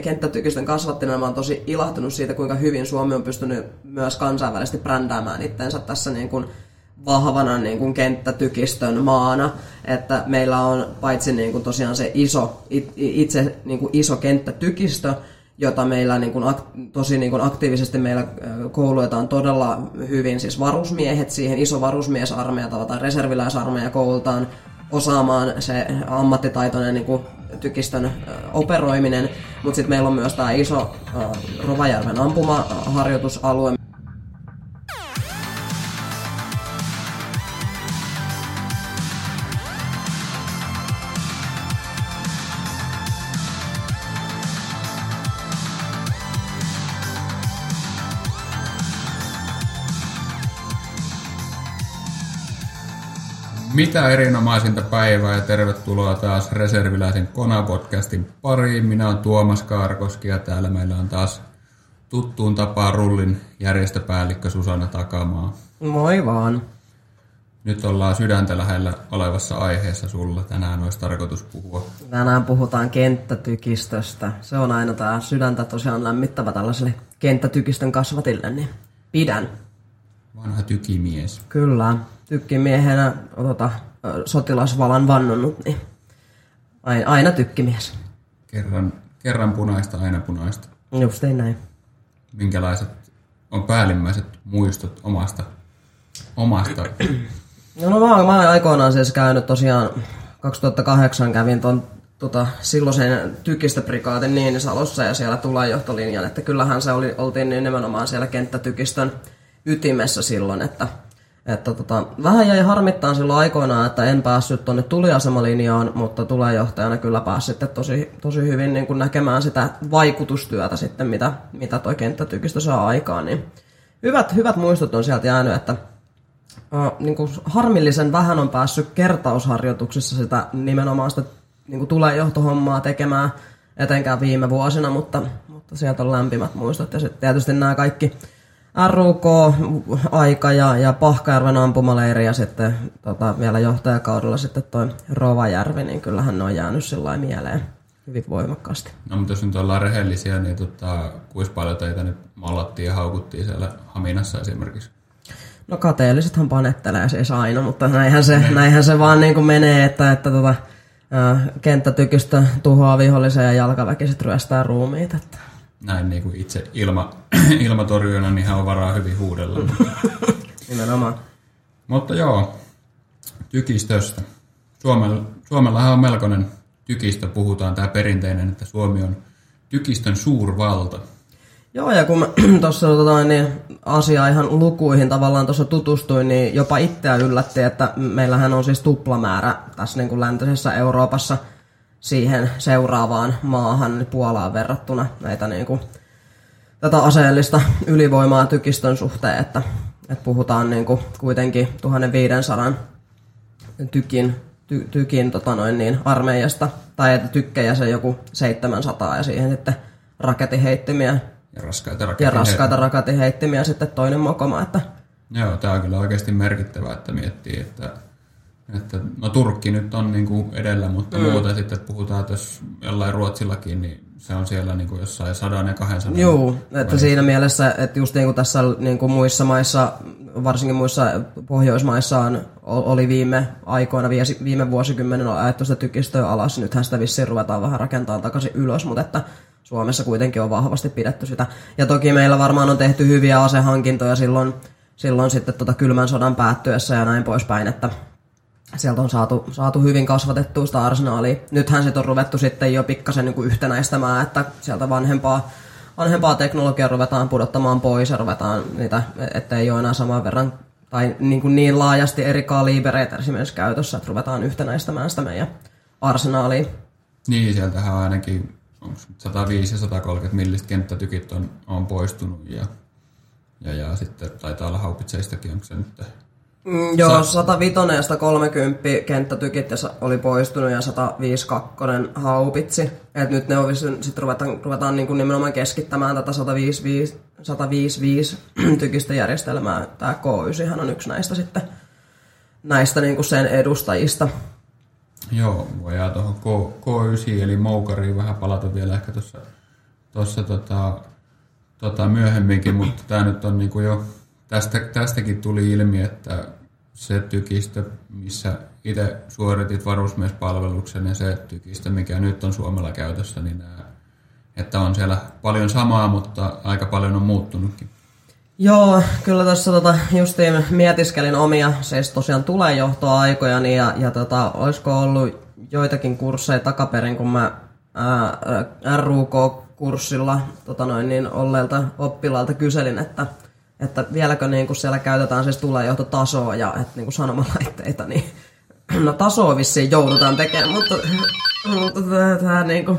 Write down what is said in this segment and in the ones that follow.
kenttätykistön kasvattina mä oon tosi ilahtunut siitä, kuinka hyvin Suomi on pystynyt myös kansainvälisesti brändäämään itsensä tässä niin kuin vahvana niin kuin kenttätykistön maana, että meillä on paitsi niin kuin tosiaan se iso, itse niin kuin iso kenttätykistö, jota meillä niin kuin, tosi niin kuin aktiivisesti meillä koulutetaan todella hyvin, siis varusmiehet siihen, iso varusmiesarmeija tai reserviläisarmeija koulutaan osaamaan se ammattitaitoinen niin kuin, tykistön operoiminen, mutta sitten meillä on myös tämä iso Rovajärven ampumaharjoitusalue, Mitä erinomaisinta päivää ja tervetuloa taas Reserviläisen Kona-podcastin pariin. Minä olen Tuomas Kaarkoski ja täällä meillä on taas tuttuun tapaan Rullin järjestöpäällikkö Susanna Takamaa. Moi vaan. Nyt ollaan sydäntä lähellä olevassa aiheessa sulla. Tänään olisi tarkoitus puhua. Tänään puhutaan kenttätykistöstä. Se on aina tämä sydäntä tosiaan lämmittävä tällaiselle kenttätykistön kasvatille, niin pidän. Vanha tykimies. Kyllä tykkimiehenä tota, sotilasvalan vannonnut, niin aina, aina tykkimies. Kerran, kerran punaista, aina punaista. Just näin. Minkälaiset on päällimmäiset muistot omasta? omasta? No, no mä, mä olen aikoinaan siis käynyt tosiaan 2008 kävin ton tota, silloisen tykistöprikaatin Niinisalossa ja siellä tulee johtolinjan, että kyllähän se oli, oltiin niin nimenomaan siellä kenttätykistön ytimessä silloin, että että tota, vähän jäi harmittaa silloin aikoinaan, että en päässyt tuonne tuliasemalinjaan, mutta tulejohtajana kyllä pääsi sitten tosi, tosi hyvin niin kuin näkemään sitä vaikutustyötä sitten, mitä, mitä toi kenttätykistö saa aikaan. Niin hyvät, hyvät muistot on sieltä jäänyt, että uh, niin kuin harmillisen vähän on päässyt kertausharjoituksissa sitä nimenomaan sitä niin kuin tulejohtohommaa tekemään, etenkään viime vuosina, mutta, mutta sieltä on lämpimät muistot. Ja sitten tietysti nämä kaikki RUK-aika ja, ja Pahkajärven ampumaleiri ja sitten tota, vielä johtajakaudella sitten toi Rovajärvi, niin kyllähän ne on jäänyt sillä mieleen hyvin voimakkaasti. No mutta jos nyt ollaan rehellisiä, niin tota, kuinka paljon teitä nyt mallattiin ja haukuttiin siellä Haminassa esimerkiksi? No kateellisethan panettelee siis aina, mutta näinhän se, näinhän se vaan niin kuin menee, että, että tota, kenttätykistä tuhoaa vihollisen ja jalkaväkiset ryöstää ruumiit. Että näin niin kuin itse ilma, ilmatorjujana, niin hän on varaa hyvin huudella. Nimenomaan. Mutta joo, tykistöstä. Suomella, Suomellahan on melkoinen tykistö, puhutaan tämä perinteinen, että Suomi on tykistön suurvalta. Joo, ja kun tuossa tota, niin, asiaa ihan lukuihin tavallaan tuossa tutustuin, niin jopa itseä yllätti, että meillähän on siis tuplamäärä tässä niin kuin läntisessä Euroopassa – siihen seuraavaan maahan, niin Puolaan verrattuna näitä niin kuin, tätä aseellista ylivoimaa tykistön suhteen, että, että puhutaan niin kuin kuitenkin 1500 tykin, ty, tykin tota noin niin, armeijasta, tai että tykkejä se joku 700 ja siihen sitten raketiheittimiä. Ja raskaita raketiheittimiä. Ja raskaita raketiheittimiä sitten toinen mokoma. Että... Joo, tämä on kyllä oikeasti merkittävää, että miettii, että että, no Turkki nyt on niin kuin edellä, mutta mm. muuten sitten, että puhutaan, että jos jollain Ruotsillakin, niin se on siellä niin kuin jossain sadan ja 200. Joo, että välissä. siinä mielessä, että just niin kuin tässä niin kuin muissa maissa, varsinkin muissa Pohjoismaissa on, oli viime aikoina, viime vuosikymmenen on ajettu sitä tykistöä alas. Nythän sitä vissiin ruvetaan vähän rakentamaan takaisin ylös, mutta että Suomessa kuitenkin on vahvasti pidetty sitä. Ja toki meillä varmaan on tehty hyviä asehankintoja silloin, silloin sitten tota kylmän sodan päättyessä ja näin poispäin, että sieltä on saatu, saatu hyvin kasvatettua sitä arsenaalia. Nythän se on ruvettu sitten jo pikkasen niin yhtenäistämään, että sieltä vanhempaa, vanhempaa teknologiaa ruvetaan pudottamaan pois ja ruvetaan niitä, ettei ole enää saman verran tai niin, kuin niin laajasti eri kalibereita esimerkiksi käytössä, että ruvetaan yhtenäistämään sitä meidän arsenaalia. Niin, sieltähän ainakin 105 ja 130 millistä kenttätykit on, on poistunut ja, ja, ja sitten taitaa olla haupitseistakin, onko se nyt Mm, joo, 105 ja 130 kenttätykit ja oli poistunut ja 152 haupitsi. Et nyt ne on sitten ruvetaan, ruvetaan niin kuin nimenomaan keskittämään tätä 155, 155 tykistä järjestelmää. Tämä K9 on yksi näistä sitten näistä niin kuin sen edustajista. Joo, voidaan tuohon K, K9 eli Moukariin vähän palata vielä ehkä tuossa tota, tota myöhemminkin, mutta tämä nyt on niinku jo, tästä, tästäkin tuli ilmi, että se tykistö, missä itse suoritit varusmiespalveluksen ja se tykistö, mikä nyt on Suomella käytössä, niin nämä, että on siellä paljon samaa, mutta aika paljon on muuttunutkin. Joo, kyllä tässä tota, justiin mietiskelin omia, siis tosiaan tulejohtoaikojani ja, ja tota, olisiko ollut joitakin kursseja takaperin, kun mä RUK-kurssilla tota noin, niin olleelta oppilaalta kyselin, että, että vieläkö niin kun siellä käytetään siis tulejohtotasoa ja että niin sanomalaitteita, niin no tasoa vissiin joudutaan tekemään, mutta, mutta tämä niin kuin,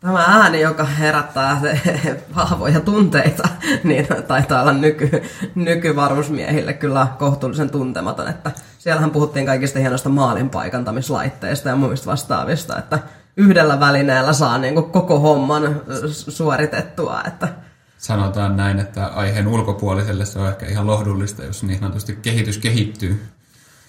Tämä ääni, joka herättää vahvoja tunteita, niin taitaa olla nyky, nykyvarusmiehille kyllä kohtuullisen tuntematon. Että siellähän puhuttiin kaikista hienoista maalinpaikantamislaitteista ja muista vastaavista, että yhdellä välineellä saa niin kuin koko homman suoritettua. Että Sanotaan näin, että aiheen ulkopuoliselle se on ehkä ihan lohdullista, jos niin sanotusti kehitys kehittyy.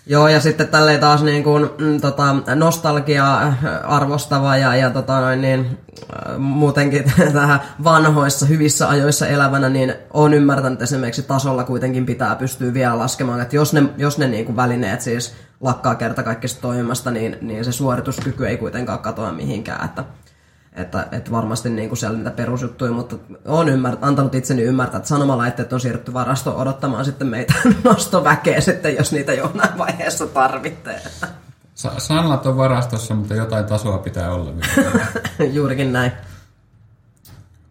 Joo, ja sitten tälleen taas niin kuin, mm, tota, nostalgia arvostava ja, ja tota niin, äh, muutenkin tähän vanhoissa hyvissä ajoissa elävänä, niin on ymmärtänyt esimerkiksi tasolla kuitenkin pitää pystyä vielä laskemaan, että jos ne, jos ne niin kuin välineet siis lakkaa kerta kaikista toimimasta, niin, niin se suorituskyky ei kuitenkaan katoa mihinkään, että että, että varmasti niin kuin siellä niitä perusjuttuja, mutta on ymmär, antanut itseni ymmärtää, että sanomalaitteet on siirretty varastoon odottamaan sitten meitä nostoväkeä sitten, jos niitä jonain vaiheessa tarvitsee. Sa- sanat on varastossa, mutta jotain tasoa pitää olla vielä. Juurikin näin.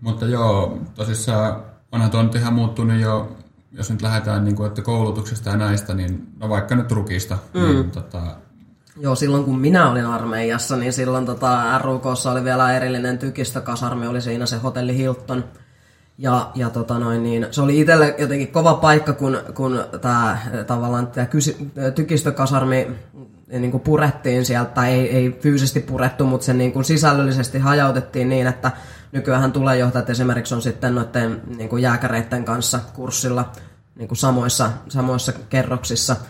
Mutta joo, tosissaan onhan tuo nyt ihan muuttunut jo, jos nyt lähdetään niin kuin, että koulutuksesta ja näistä, niin no vaikka nyt rukista, mm. niin tota, Joo, silloin kun minä olin armeijassa, niin silloin tota, RUKssa oli vielä erillinen tykistökasarmi, oli siinä se hotelli Hilton. Ja, ja tota noin, niin se oli itselle jotenkin kova paikka, kun, kun tämä tavallaan tää kysy, tykistökasarmi niin kuin purettiin sieltä, tai ei, ei fyysisesti purettu, mutta se niin kuin sisällöllisesti hajautettiin niin, että nykyään tulejohtajat esimerkiksi on sitten noiden niin kuin jääkäreiden kanssa kurssilla niin kuin samoissa, samoissa kerroksissa –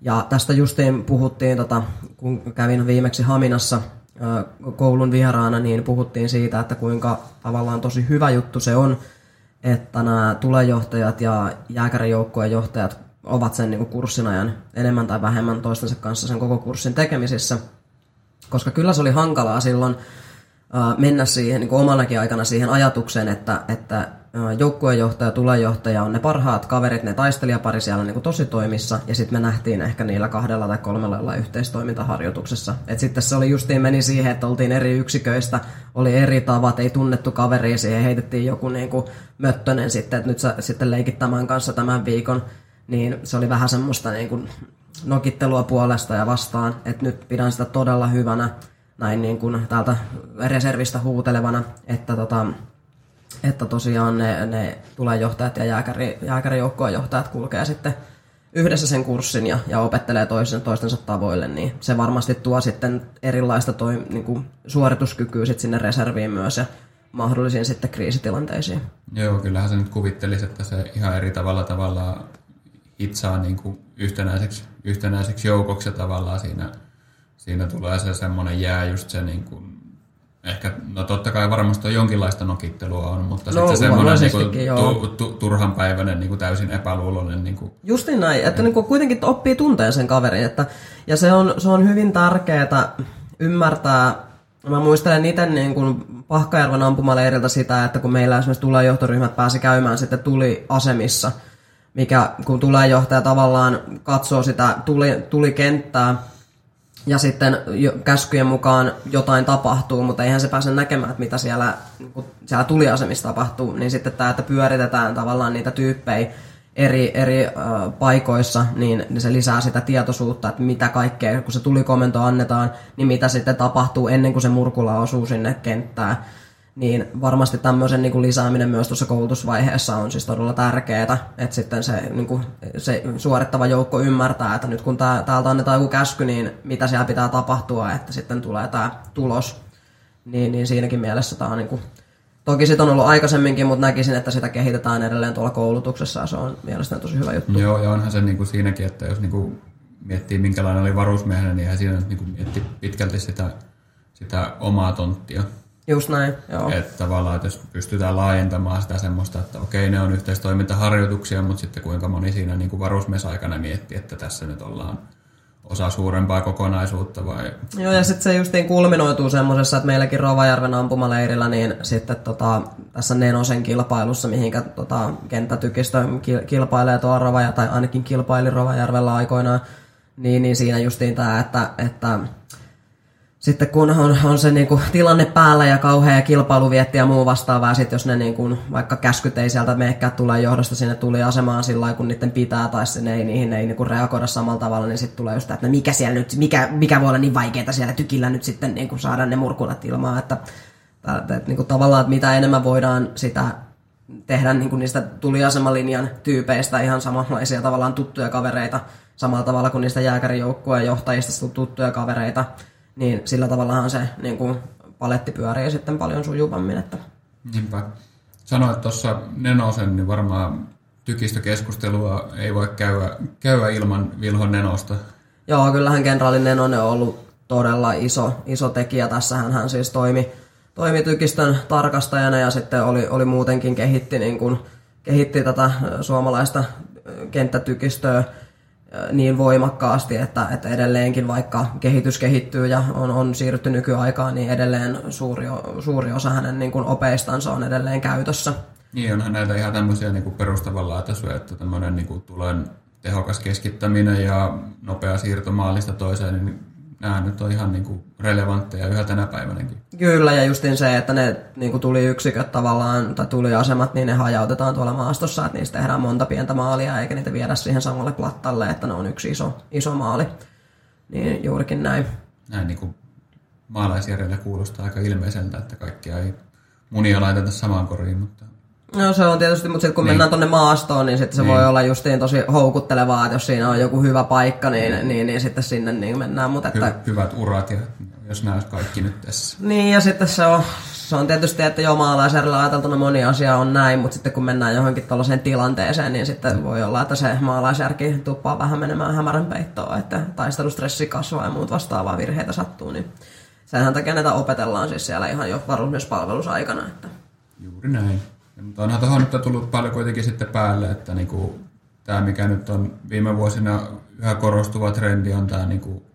ja tästä justiin puhuttiin, tota, kun kävin viimeksi Haminassa koulun vieraana, niin puhuttiin siitä, että kuinka tavallaan tosi hyvä juttu se on, että nämä tulejohtajat ja jääkärijoukkojen johtajat ovat sen niin kurssin ajan enemmän tai vähemmän toistensa kanssa sen koko kurssin tekemisissä. Koska kyllä se oli hankalaa silloin mennä siihen niin omanakin aikana siihen ajatukseen, että, että joukkuejohtaja, tulejohtaja on ne parhaat kaverit, ne taistelijapari siellä niin kuin tosi toimissa, ja sitten me nähtiin ehkä niillä kahdella tai kolmella yhteistoimintaharjoituksessa. Et sitten se oli justiin meni siihen, että oltiin eri yksiköistä, oli eri tavat, ei tunnettu kaveri, siihen heitettiin joku niin kuin möttönen sitten, että nyt sä sitten leikit tämän kanssa tämän viikon, niin se oli vähän semmoista niin kuin nokittelua puolesta ja vastaan, että nyt pidän sitä todella hyvänä, näin niin kuin täältä reservistä huutelevana, että tota, että tosiaan ne, ne johtajat ja jääkäri, jääkärijoukkojen johtajat kulkee sitten yhdessä sen kurssin ja, ja opettelee toisen, toistensa tavoille, niin se varmasti tuo sitten erilaista toi, niin kuin suorituskykyä sit sinne reserviin myös ja mahdollisiin sitten kriisitilanteisiin. Joo, kyllähän se nyt kuvittelisi, että se ihan eri tavalla tavallaan hitsaa niin kuin yhtenäiseksi, yhtenäiseksi joukoksi ja tavallaan siinä, siinä tulee se semmoinen jää just se niin kuin Ehkä, no totta kai varmasti on jonkinlaista nokittelua on, mutta no, sitten semmoinen niin tu, tu, turhanpäiväinen niin kuin täysin epäluuloinen. Niin kuin... Justin näin, että niin kuin kuitenkin oppii tunteen sen kaverin. Että, ja se on, se on hyvin tärkeää ymmärtää, mä muistelen itse niin kuin Pahkajärven ampumaleiriltä sitä, että kun meillä esimerkiksi tulee johtoryhmät pääsi käymään sitten tuli asemissa, mikä kun tulee johtaja tavallaan katsoo sitä tuli, tuli kenttää, ja sitten käskyjen mukaan jotain tapahtuu, mutta eihän se pääse näkemään, että mitä siellä, kun siellä tuliasemissa tapahtuu, niin sitten tämä, että pyöritetään tavallaan niitä tyyppejä eri, eri paikoissa, niin, niin se lisää sitä tietoisuutta, että mitä kaikkea, kun se tulikomento annetaan, niin mitä sitten tapahtuu ennen kuin se murkula osuu sinne kenttään niin varmasti tämmöisen niin kuin lisääminen myös tuossa koulutusvaiheessa on siis todella tärkeää, että sitten se, niin kuin, se suorittava joukko ymmärtää, että nyt kun tää, täältä annetaan joku käsky, niin mitä siellä pitää tapahtua, että sitten tulee tämä tulos. Niin, niin siinäkin mielessä tämä on niin kuin, Toki sitä on ollut aikaisemminkin, mutta näkisin, että sitä kehitetään edelleen tuolla koulutuksessa ja se on mielestäni tosi hyvä juttu. Joo, ja onhan se niin kuin siinäkin, että jos niin kuin miettii minkälainen oli varusmiehenä, niin eihän siinä niin kuin mietti pitkälti sitä, sitä omaa tonttia Just näin, joo. Että tavallaan, että jos pystytään laajentamaan sitä semmoista, että okei, ne on yhteistoimintaharjoituksia, mutta sitten kuinka moni siinä niin kuin varusmiesaikana miettii, että tässä nyt ollaan osa suurempaa kokonaisuutta vai... Joo, ja sitten se justiin kulminoituu semmoisessa, että meilläkin Rovajärven ampumaleirillä, niin sitten tota, tässä Nenosen kilpailussa, mihinkä tota, kenttätykistö kilpailee tuolla Rovaja, tai ainakin kilpaili Rovajärvellä aikoinaan, niin, niin siinä justiin tämä, että, että sitten kun on, on se niinku tilanne päällä ja kauhea kilpailuvietti ja muu vastaavaa, sit jos ne niinku, vaikka käskyt ei sieltä menekään tulee johdosta sinne tuli asemaan sillä kun niiden pitää tai sinne ei, niihin ei niinku reagoida samalla tavalla, niin sitten tulee just että no mikä, siellä nyt, mikä, mikä voi olla niin vaikeaa siellä tykillä nyt sitten niinku saada ne murkulat ilmaan, että, että, että niinku tavallaan, että mitä enemmän voidaan sitä tehdä niinku niistä tuliasemalinjan tyypeistä ihan samanlaisia tavallaan tuttuja kavereita, samalla tavalla kuin niistä jääkärijoukkueen johtajista tuttuja kavereita, niin sillä tavallahan se niin kuin, paletti pyörii sitten paljon sujuvammin. Että. Niinpä. Sanoit tuossa Nenosen, niin varmaan tykistökeskustelua ei voi käydä, käydä ilman Vilho Nenosta. Joo, kyllähän kenraali Nenonen on ollut todella iso, iso tekijä. Tässähän hän siis toimi, toimi tykistön tarkastajana ja sitten oli, oli muutenkin kehitti, niin kuin, kehitti tätä suomalaista kenttätykistöä niin voimakkaasti, että, että edelleenkin vaikka kehitys kehittyy ja on, on siirrytty nykyaikaan, niin edelleen suuri, suuri osa hänen niin kuin opeistansa on edelleen käytössä. Niin, onhan näitä ihan tämmöisiä niin perustavanlaatuisia, että tämmöinen niin kuin tulen tehokas keskittäminen ja nopea siirto maalista toiseen, niin nämä nyt on ihan niin kuin relevantteja yhä tänä päivänäkin. Kyllä, ja justin se, että ne niin kuin tuli yksiköt tavallaan, tai tuli asemat, niin ne hajautetaan tuolla maastossa, että niistä tehdään monta pientä maalia, eikä niitä viedä siihen samalle plattalle, että ne on yksi iso, iso maali. Niin juurikin näin. Näin niin kuin maalaisjärjellä kuulostaa aika ilmeiseltä, että kaikkia ei munia laiteta samaan koriin, mutta No se on tietysti, mutta sitten kun niin. mennään tuonne maastoon, niin sitten se niin. voi olla justiin tosi houkuttelevaa, että jos siinä on joku hyvä paikka, niin, niin, niin, niin sitten sinne niin mennään. Mutta että... Hy- hyvät urat, ja jos nämä kaikki nyt tässä. Niin, ja sitten se on, se on tietysti, että jo maalaisjärjellä ajateltuna moni asia on näin, mutta sitten kun mennään johonkin tällaiseen tilanteeseen, niin sitten voi olla, että se maalaisjärki tuppaa vähän menemään hämärän peittoon, että taistelustressi kasvaa ja muut vastaavaa virheitä sattuu, niin senhän takia näitä opetellaan siis siellä ihan jo varusmiespalvelusaikana. Että... Juuri näin. Mutta onhan tuohon nyt tullut paljon kuitenkin sitten päälle, että niinku, tämä mikä nyt on viime vuosina yhä korostuva trendi on tämä niinku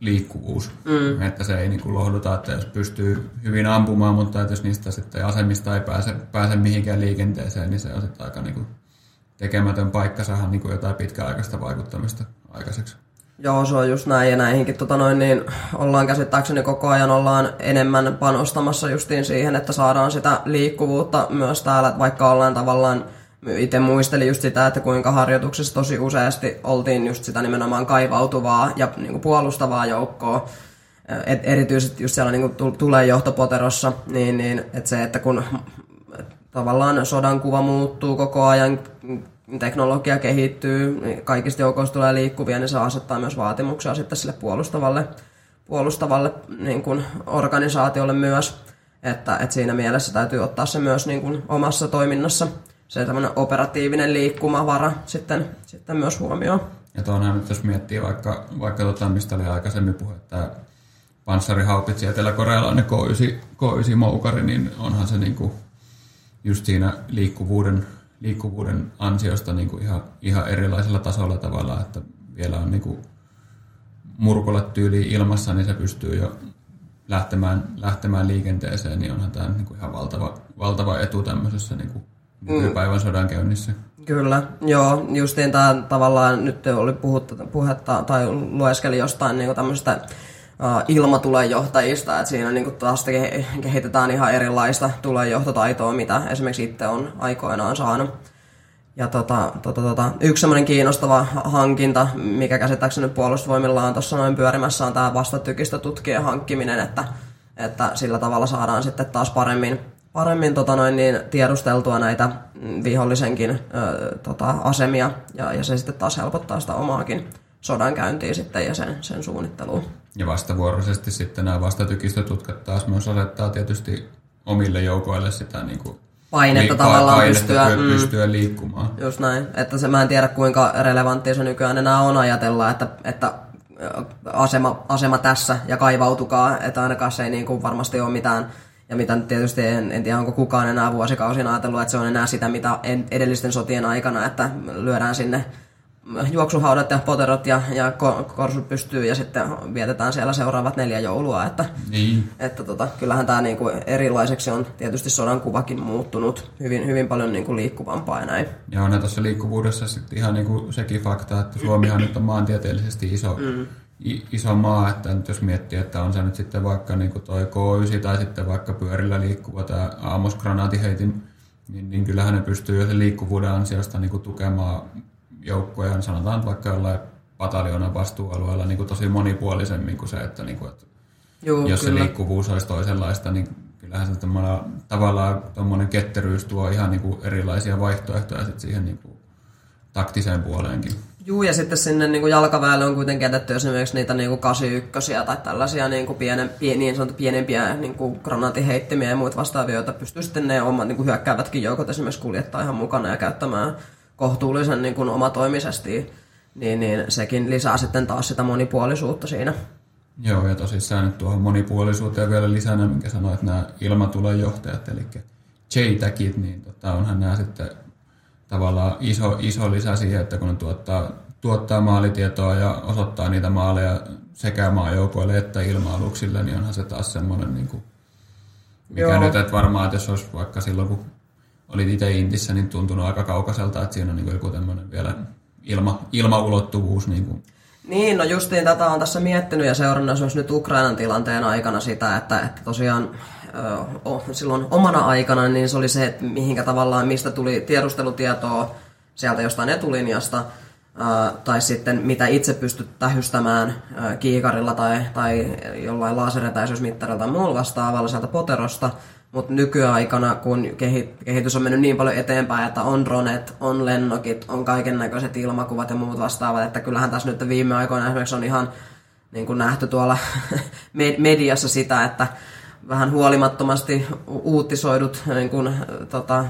liikkuvuus. Mm. Että se ei niinku lohduta, että jos pystyy hyvin ampumaan, mutta että jos niistä sitten asemista ei pääse, pääse mihinkään liikenteeseen, niin se on sitten aika niinku tekemätön paikka saada niinku jotain pitkäaikaista vaikuttamista aikaiseksi. Joo, se on just näin ja näihinkin tota noin, niin ollaan käsittääkseni koko ajan ollaan enemmän panostamassa justiin siihen, että saadaan sitä liikkuvuutta myös täällä, vaikka ollaan tavallaan itse muistelin just sitä, että kuinka harjoituksessa tosi useasti oltiin just sitä nimenomaan kaivautuvaa ja niin kuin puolustavaa joukkoa. Et erityisesti just siellä niin kuin tulee johtopoterossa, niin, niin että se, että kun tavallaan sodan kuva muuttuu koko ajan, teknologia kehittyy, niin kaikista joukoista tulee liikkuvia, niin se asettaa myös vaatimuksia sitten sille puolustavalle, puolustavalle niin kuin organisaatiolle myös. Että, että siinä mielessä täytyy ottaa se myös niin kuin omassa toiminnassa se tämmöinen operatiivinen liikkumavara sitten, sitten myös huomioon. Ja tuonhan jos miettii vaikka, vaikka tota, mistä oli aikaisemmin puhe, että panssarihaupitsi etelä-korealainen K9, K9 moukari, niin onhan se niinku just siinä liikkuvuuden liikkuvuuden ansiosta niin kuin ihan, ihan erilaisella tasolla tavalla, että vielä on niin kuin murkulat tyyli ilmassa, niin se pystyy jo lähtemään, lähtemään liikenteeseen, niin onhan tämä niin kuin ihan valtava, valtava etu tämmöisessä niin kuin nykypäivän sodan käynnissä. Kyllä, joo, justiin tämä tavallaan nyt oli puhutta, puhetta tai lueskeli jostain niin tämmöisestä uh, ilmatulenjohtajista, että siinä niin taas kehitetään ihan erilaista tulenjohtotaitoa, mitä esimerkiksi itse on aikoinaan saanut. Ja tota, tota, tota, yksi semmoinen kiinnostava hankinta, mikä käsittääkseni puolustusvoimilla on tuossa noin pyörimässä, on tämä vastatykistötutkien hankkiminen, että, että sillä tavalla saadaan sitten taas paremmin, paremmin tota noin, niin tiedusteltua näitä vihollisenkin ö, tota, asemia, ja, ja se sitten taas helpottaa sitä omaakin sodankäyntiä sitten ja sen, sen suunnitteluun. Ja vastavuoroisesti sitten nämä vastatykistötutkat taas myös asettaa tietysti omille joukoille sitä niin kuin painetta li- tavallaan painetta pystyä, mm, pystyä liikkumaan. Just näin. Että se, mä en tiedä kuinka relevanttia se nykyään enää on ajatella, että, että asema, asema tässä ja kaivautukaa, että ainakaan se ei niin kuin varmasti ole mitään Ja mitä tietysti en, en tiedä, onko kukaan enää vuosikausina ajatellut, että se on enää sitä, mitä en, edellisten sotien aikana, että lyödään sinne juoksuhaudat ja poterot ja, ja korsut pystyy ja sitten vietetään siellä seuraavat neljä joulua. Että, niin. että tota, kyllähän tämä niinku erilaiseksi on tietysti sodan kuvakin muuttunut hyvin, hyvin paljon niinku liikkuvampaa ja näin. Ja on tuossa liikkuvuudessa sitten ihan niinku sekin fakta, että Suomihan nyt on maantieteellisesti iso, mm. iso maa, että nyt jos miettii, että on se nyt sitten vaikka niinku toi K9 tai sitten vaikka pyörillä liikkuva tämä Aamos-granaatiheitin, niin, niin kyllähän ne pystyy jo sen liikkuvuuden ansiosta niinku tukemaan joukkoja, niin sanotaan vaikka jollain pataljoonan vastuualueella niin kuin tosi monipuolisemmin kuin se, että, niin kuin, että Juu, jos kyllä. se liikkuvuus olisi toisenlaista, niin kyllähän se tavallaan tuommoinen ketteryys tuo ihan niin kuin erilaisia vaihtoehtoja sit siihen niin kuin taktiseen puoleenkin. Juu, ja sitten sinne niin kuin jalkaväelle on kuitenkin jätetty esimerkiksi niitä niin kuin 81 tai tällaisia niin kuin pienen, pien, niin sanottu pienempiä niin kuin granaattiheittimiä ja muita vastaavia, joita pystyy sitten ne omat niin kuin hyökkäävätkin joukot esimerkiksi kuljettaa ihan mukana ja käyttämään kohtuullisen niin kuin omatoimisesti, niin, niin sekin lisää sitten taas sitä monipuolisuutta siinä. Joo, ja tosissaan nyt tuohon monipuolisuuteen vielä lisänä, minkä sanoit, nämä ilmatulenjohtajat, eli JTAGit, niin tota, onhan nämä sitten tavallaan iso, iso lisä siihen, että kun ne tuottaa, tuottaa maalitietoa ja osoittaa niitä maaleja sekä maajoukoille että ilma-aluksille, niin onhan se taas semmoinen, niin kuin, mikä Joo. nyt, että varmaan, että jos olisi vaikka silloin, kun oli itse Intissä, niin tuntunut aika kaukaiselta, että siinä on niin joku tämmöinen vielä ilma, ilmaulottuvuus. Niin, kuin. niin, no justiin tätä on tässä miettinyt ja seurannut myös nyt Ukrainan tilanteen aikana sitä, että, että tosiaan silloin omana aikana niin se oli se, että mihinkä tavallaan, mistä tuli tiedustelutietoa sieltä jostain etulinjasta, tai sitten mitä itse pystyt tähystämään kiikarilla tai, tai jollain laseretäisyysmittarilla tai muulla vastaavalla sieltä poterosta, mutta nykyaikana, kun kehitys on mennyt niin paljon eteenpäin, että on dronet, on lennokit, on kaiken näköiset ilmakuvat ja muut vastaavat, että kyllähän tässä nyt viime aikoina esimerkiksi on ihan niin kuin nähty tuolla mediassa sitä, että vähän huolimattomasti uutisoidut niin kuin, tota,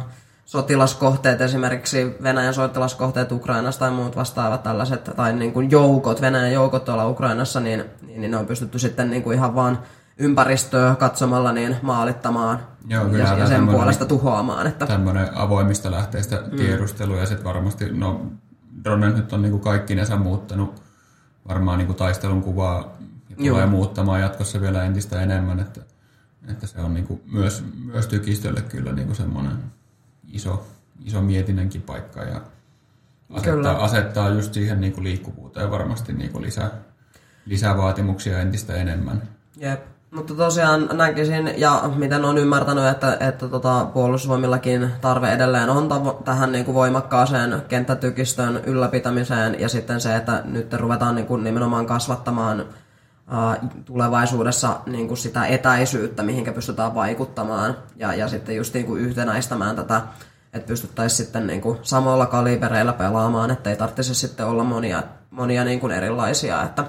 sotilaskohteet, esimerkiksi Venäjän sotilaskohteet Ukrainassa tai muut vastaavat tällaiset, tai niin kuin joukot, Venäjän joukot tuolla Ukrainassa, niin, niin ne on pystytty sitten niin kuin ihan vaan ympäristöä katsomalla niin maalittamaan Joo, ja, ja sen puolesta tuhoamaan. Että... Tämmöinen avoimista lähteistä mm. tiedustelu ja sitten varmasti, no drone nyt on niinku kaikkinensa muuttanut varmaan niinku taistelun kuvaa ja tulee Joo. muuttamaan jatkossa vielä entistä enemmän, että, että se on niinku myös, myös tykistölle kyllä niinku semmoinen iso, iso mietinnänkin paikka ja asettaa, asettaa just siihen niinku liikkuvuuteen varmasti niinku lisää, lisää vaatimuksia entistä enemmän. Jep. Mutta tosiaan näkisin, ja miten on ymmärtänyt, että, että tota, puolustusvoimillakin tarve edelleen on tavo- tähän niin kuin voimakkaaseen kenttätykistön ylläpitämiseen, ja sitten se, että nyt ruvetaan niin kuin nimenomaan kasvattamaan ää, tulevaisuudessa niin kuin sitä etäisyyttä, mihinkä pystytään vaikuttamaan, ja, ja sitten just niin kuin yhtenäistämään tätä, että pystyttäisiin sitten niin kuin samoilla kalibereilla pelaamaan, ettei tarvitsisi sitten olla monia, monia niin kuin erilaisia, että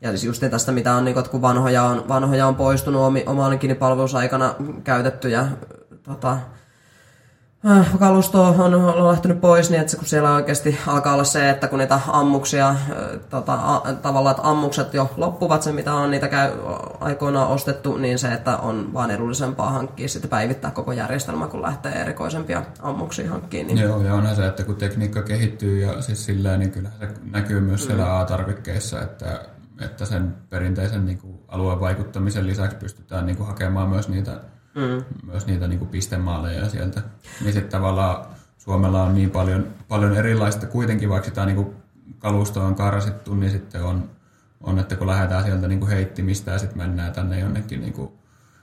ja siis just tästä, mitä on, niin kun vanhoja on, vanhoja on poistunut omi, omankin palvelusaikana käytetty ja tota, äh, kalusto on, on lähtenyt pois, niin että kun siellä oikeasti alkaa olla se, että kun niitä ammuksia, äh, tota, a, tavallaan että ammukset jo loppuvat, se mitä on niitä käy, aikoinaan ostettu, niin se, että on vaan edullisempaa hankkia sitten päivittää koko järjestelmä, kun lähtee erikoisempia ammuksia hankkiin. Niin... Joo, ja onhan se, että kun tekniikka kehittyy ja siis sillä niin kyllä se näkyy myös siellä mm. A-tarvikkeissa, että että sen perinteisen niin kuin, alueen vaikuttamisen lisäksi pystytään niin kuin, hakemaan myös niitä, mm. myös niitä niin kuin, pistemaaleja sieltä. Niin sitten tavallaan Suomella on niin paljon, paljon erilaista, kuitenkin vaikka sitä niin kuin, kalustoa on karsittu, niin sitten on, on, että kun lähdetään sieltä niin kuin, heittimistä ja sitten mennään tänne jonnekin niin kuin,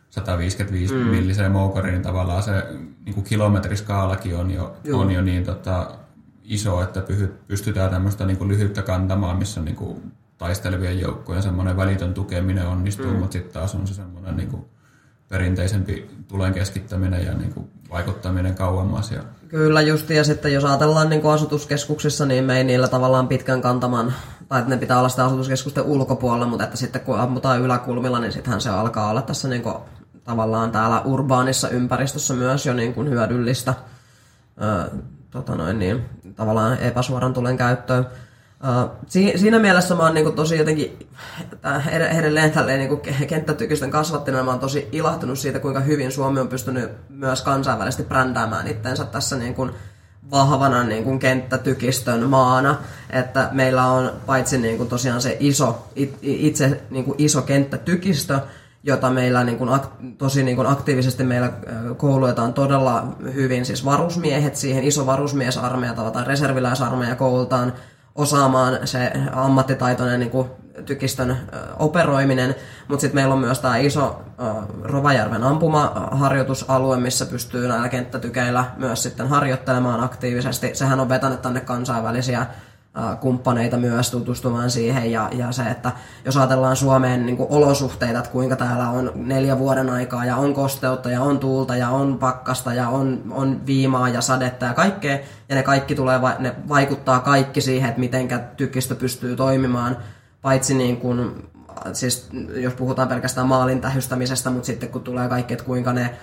155 mm. milliseen moukariin, niin tavallaan se niin kuin kilometriskaalakin on jo, on jo niin tota, iso, että pystytään tämmöistä niin kuin lyhyttä kantamaan, missä on niin kuin taistelevien joukkojen semmoinen välitön tukeminen onnistuu, mm. mutta sitten taas on se semmoinen niin kuin perinteisempi tulen keskittäminen ja niin kuin vaikuttaminen kauemmas. Ja... Kyllä just, ja sitten jos ajatellaan niin kuin asutuskeskuksissa, niin me ei niillä tavallaan pitkän kantaman, tai että ne pitää olla sitä asutuskeskusten ulkopuolella, mutta että sitten kun ammutaan yläkulmilla, niin sittenhän se alkaa olla tässä niin kuin, tavallaan täällä urbaanissa ympäristössä myös jo niin kuin hyödyllistä ö, tota noin, niin, tavallaan epäsuoran tulen käyttöön. Si- siinä mielessä mä oon niinku tosi jotenkin, edelleen tälleen niinku kenttätykistön kasvattina, mä oon tosi ilahtunut siitä, kuinka hyvin Suomi on pystynyt myös kansainvälisesti brändäämään itteensä tässä niinku vahvana niin kenttätykistön maana, että meillä on paitsi niin tosiaan se iso, itse niin kuin iso kenttätykistö, jota meillä niin kuin, tosi niin kuin aktiivisesti meillä koulutetaan todella hyvin, siis varusmiehet siihen, iso varusmiesarmeija tai reserviläisarmeija koulutaan osaamaan se ammattitaitoinen niin kuin, tykistön operoiminen, mutta sitten meillä on myös tämä iso Rovajärven ampumaharjoitusalue, missä pystyy näillä kenttätykeillä myös sitten harjoittelemaan aktiivisesti. Sehän on vetänyt tänne kansainvälisiä kumppaneita myös tutustumaan siihen ja, ja se, että jos ajatellaan Suomeen niin kuin olosuhteita, että kuinka täällä on neljä vuoden aikaa ja on kosteutta ja on tuulta ja on pakkasta ja on, on viimaa ja sadetta ja kaikkea ja ne kaikki tulee, ne vaikuttaa kaikki siihen, että mitenkä tykistö pystyy toimimaan paitsi niin kuin, siis jos puhutaan pelkästään maalin tähystämisestä, mutta sitten kun tulee kaikki, että kuinka ne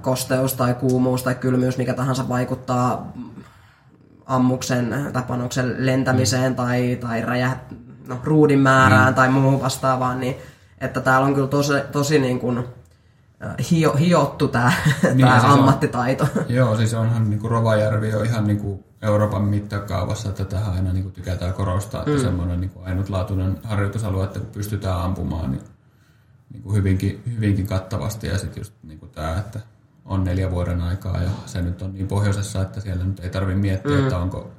kosteus tai kuumuus tai kylmyys, mikä tahansa vaikuttaa ammuksen tai panoksen lentämiseen mm. tai, tai räjä, no, ruudin määrään mm. tai muuhun vastaavaan, niin että täällä on kyllä tosi, tosi niin kuin, hio, hiottu tämä niin, siis ammattitaito. On, joo, siis onhan niin kuin Rovajärvi on ihan niin kuin Euroopan mittakaavassa, että tähän aina niin kuin tykätään korostaa, että mm. semmoinen niin kuin ainutlaatuinen harjoitusalue, että kun pystytään ampumaan niin, niin kuin hyvinkin, hyvinkin kattavasti ja sitten just niin kuin tämä, että on neljä vuoden aikaa ja se nyt on niin pohjoisessa, että siellä nyt ei tarvitse miettiä, mm. että onko,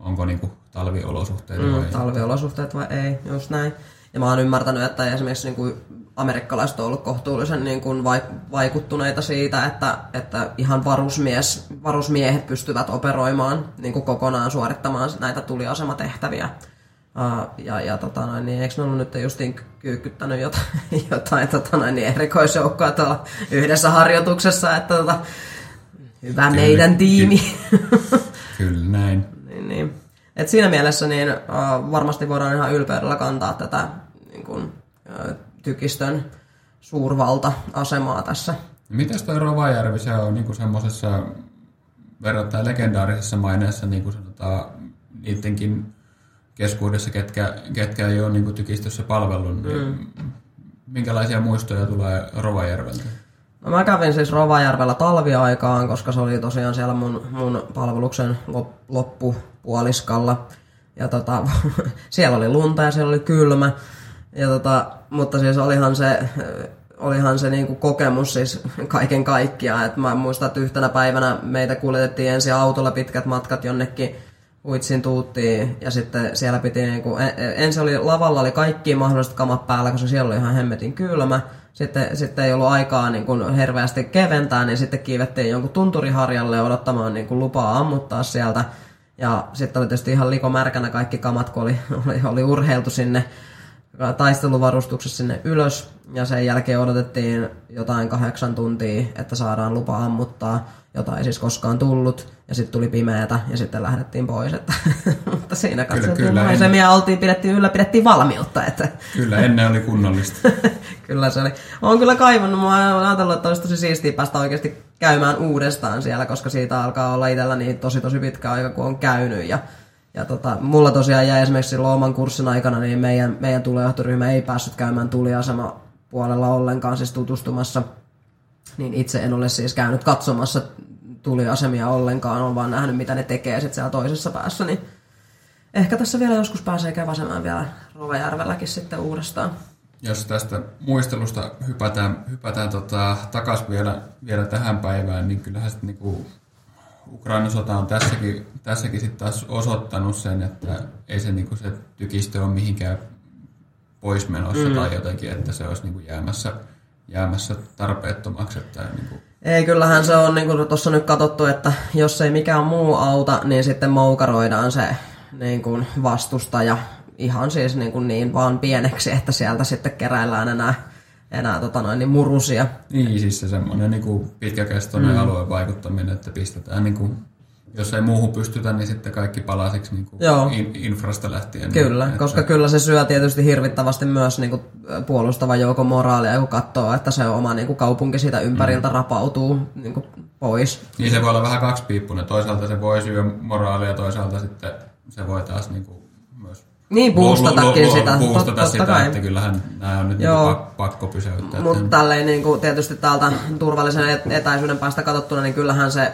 onko niin kuin talviolosuhteet mm, vai ei. Talviolosuhteet vai ei, just näin. Ja mä oon ymmärtänyt, että esimerkiksi niin kuin amerikkalaiset on ollut kohtuullisen niin kuin vaikuttuneita siitä, että, että ihan varusmies, varusmiehet pystyvät operoimaan niin kuin kokonaan suorittamaan näitä tuliasematehtäviä. Uh, ja, ja tota noin, niin eikö ne ollut nyt justiin kyykkyttänyt jotain, jotain tota noin, niin erikoisjoukkoa tuolla yhdessä harjoituksessa, että tota, hyvä Kyllä. meidän tiimi. Kyllä näin. niin, niin. Et siinä mielessä niin, uh, varmasti voidaan ihan ylpeydellä kantaa tätä niin kun, uh, tykistön suurvalta-asemaa tässä. Mitäs toi Rovajärvi, se on niin semmoisessa verrattain legendaarisessa maineessa, niin kuin sanotaan, niidenkin keskuudessa, ketkä, ketkä ei ole niin tykistössä palvellut, niin mm. minkälaisia muistoja tulee Rovajärveltä? No mä kävin siis Rovajärvellä talviaikaan, koska se oli tosiaan siellä mun, mun palveluksen loppupuoliskalla. Ja tota, siellä oli lunta ja siellä oli kylmä. Ja tota, mutta siis olihan se, olihan se niinku kokemus siis kaiken kaikkiaan. Et mä muistan, että yhtenä päivänä meitä kuljetettiin ensin autolla pitkät matkat jonnekin Uitsin tuuttiin ja sitten siellä piti niinku, ensin oli lavalla oli kaikki mahdolliset kamat päällä, koska siellä oli ihan hemmetin kylmä. Sitten, sitten ei ollut aikaa niin kuin herveästi keventää, niin sitten kiivettiin jonkun tunturiharjalle odottamaan niin kuin lupaa ammuttaa sieltä. Ja sitten oli tietysti ihan likomärkänä kaikki kamat, kun oli, oli, oli urheiltu sinne taisteluvarustuksessa sinne ylös ja sen jälkeen odotettiin jotain kahdeksan tuntia, että saadaan lupa ammuttaa, jota ei siis koskaan tullut ja sitten tuli pimeätä ja sitten lähdettiin pois. Että, mutta siinä katsottiin maisemia en... oltiin, pidettiin yllä, pidettiin valmiutta. Että... Kyllä, ennen oli kunnollista. kyllä se oli. Olen kyllä kaivannut, mä oon ajatellut, että olisi tosi siistiä päästä oikeasti käymään uudestaan siellä, koska siitä alkaa olla itsellä niin tosi tosi pitkä aika, kun on käynyt ja ja tota, mulla tosiaan jäi esimerkiksi silloin oman kurssin aikana, niin meidän, meidän tulijohtoryhmä ei päässyt käymään tuliasema puolella ollenkaan siis tutustumassa. Niin itse en ole siis käynyt katsomassa tuliasemia ollenkaan, on vaan nähnyt mitä ne tekee sitten siellä toisessa päässä. Niin ehkä tässä vielä joskus pääsee käväsemään vielä Rovajärvelläkin sitten uudestaan. Jos tästä muistelusta hypätään, hypätään tota, takaisin vielä, vielä tähän päivään, niin kyllähän sitten niinku Ukrainan sota on tässäkin, tässäkin sitten taas osoittanut sen, että ei se, niinku se tykistö ole mihinkään pois menossa mm. tai jotenkin, että se olisi niinku jäämässä, jäämässä tarpeettomaksi. Että niinku... Ei, kyllähän se on, niin kuin tuossa nyt katsottu, että jos ei mikään muu auta, niin sitten moukaroidaan se niin kuin vastustaja ihan siis niin, kuin niin vaan pieneksi, että sieltä sitten keräillään enää enää tota noin, niin murusia. Niin, siis se semmoinen niin pitkäkestoinen mm. alueen vaikuttaminen, että pistetään niin kuin, jos ei muuhun pystytä, niin sitten kaikki palasiksi niin kuin Joo. In, infrasta lähtien. Kyllä, niin, koska että... kyllä se syö tietysti hirvittävästi myös niin kuin puolustava joukon moraalia, kun katsoo, että se oma niin kuin kaupunki siitä ympäriltä mm. rapautuu niin kuin pois. Niin se voi olla vähän kaksipiippunen. Toisaalta se voi syö moraalia, toisaalta sitten se voi taas niin kuin Niin, boostatakin sitä. Boostata sitä, kai. että kyllähän nämä on nyt Joo. niinku pak- pakko pysäyttää. Mutta tälleen niin kuin, tietysti täältä turvallisen et- etäisyyden päästä katsottuna, niin kyllähän se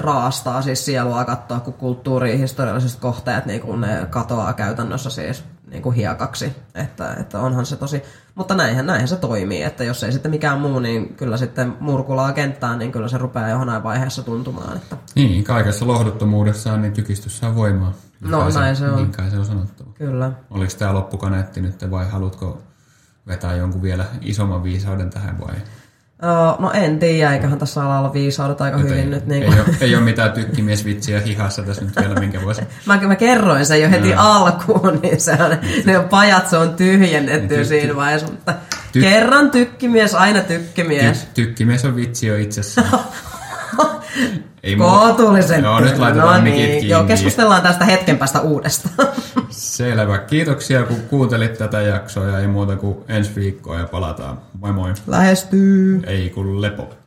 raastaa siis sielua katsoa, kun kulttuurihistorialliset kohteet niin kuin ne katoaa käytännössä siis niin kuin hiekaksi. Että, että onhan se tosi, mutta näinhän, näinhän se toimii, että jos ei sitten mikään muu, niin kyllä sitten murkulaa kenttään, niin kyllä se rupeaa johonain vaiheessa tuntumaan. Että. Niin, kaikessa lohduttomuudessaan niin tykistys saa voimaa. No, kai näin se on. Niin kai se on sanottava. Kyllä. Oliko tämä loppukaneetti nyt vai haluatko vetää jonkun vielä isomman viisauden tähän vai? Uh, no en tiedä, eiköhän tässä ala olla viisaudet aika hyvin ei, nyt. Niin ei, kuin. ole, ei ole mitään tykkimiesvitsiä hihassa tässä nyt vielä, minkä voisi... Mä, mä kerroin sen jo heti Joo. alkuun, niin se on, ne on pajat, se on tyhjennetty Tykki- siinä vaiheessa, mutta Ty- kerran tykkimies, aina tykkimies. Ty, tykkimies on vitsi jo itsessään. Ei muuta. Kootullisen Joo, nyt laitetaan no niin, joo, keskustellaan tästä hetken päästä uudestaan. Selvä. Kiitoksia, kun kuuntelit tätä jaksoa ja ei muuta kuin ensi viikkoa ja palataan. Moi moi. Lähestyy. Ei kun lepo.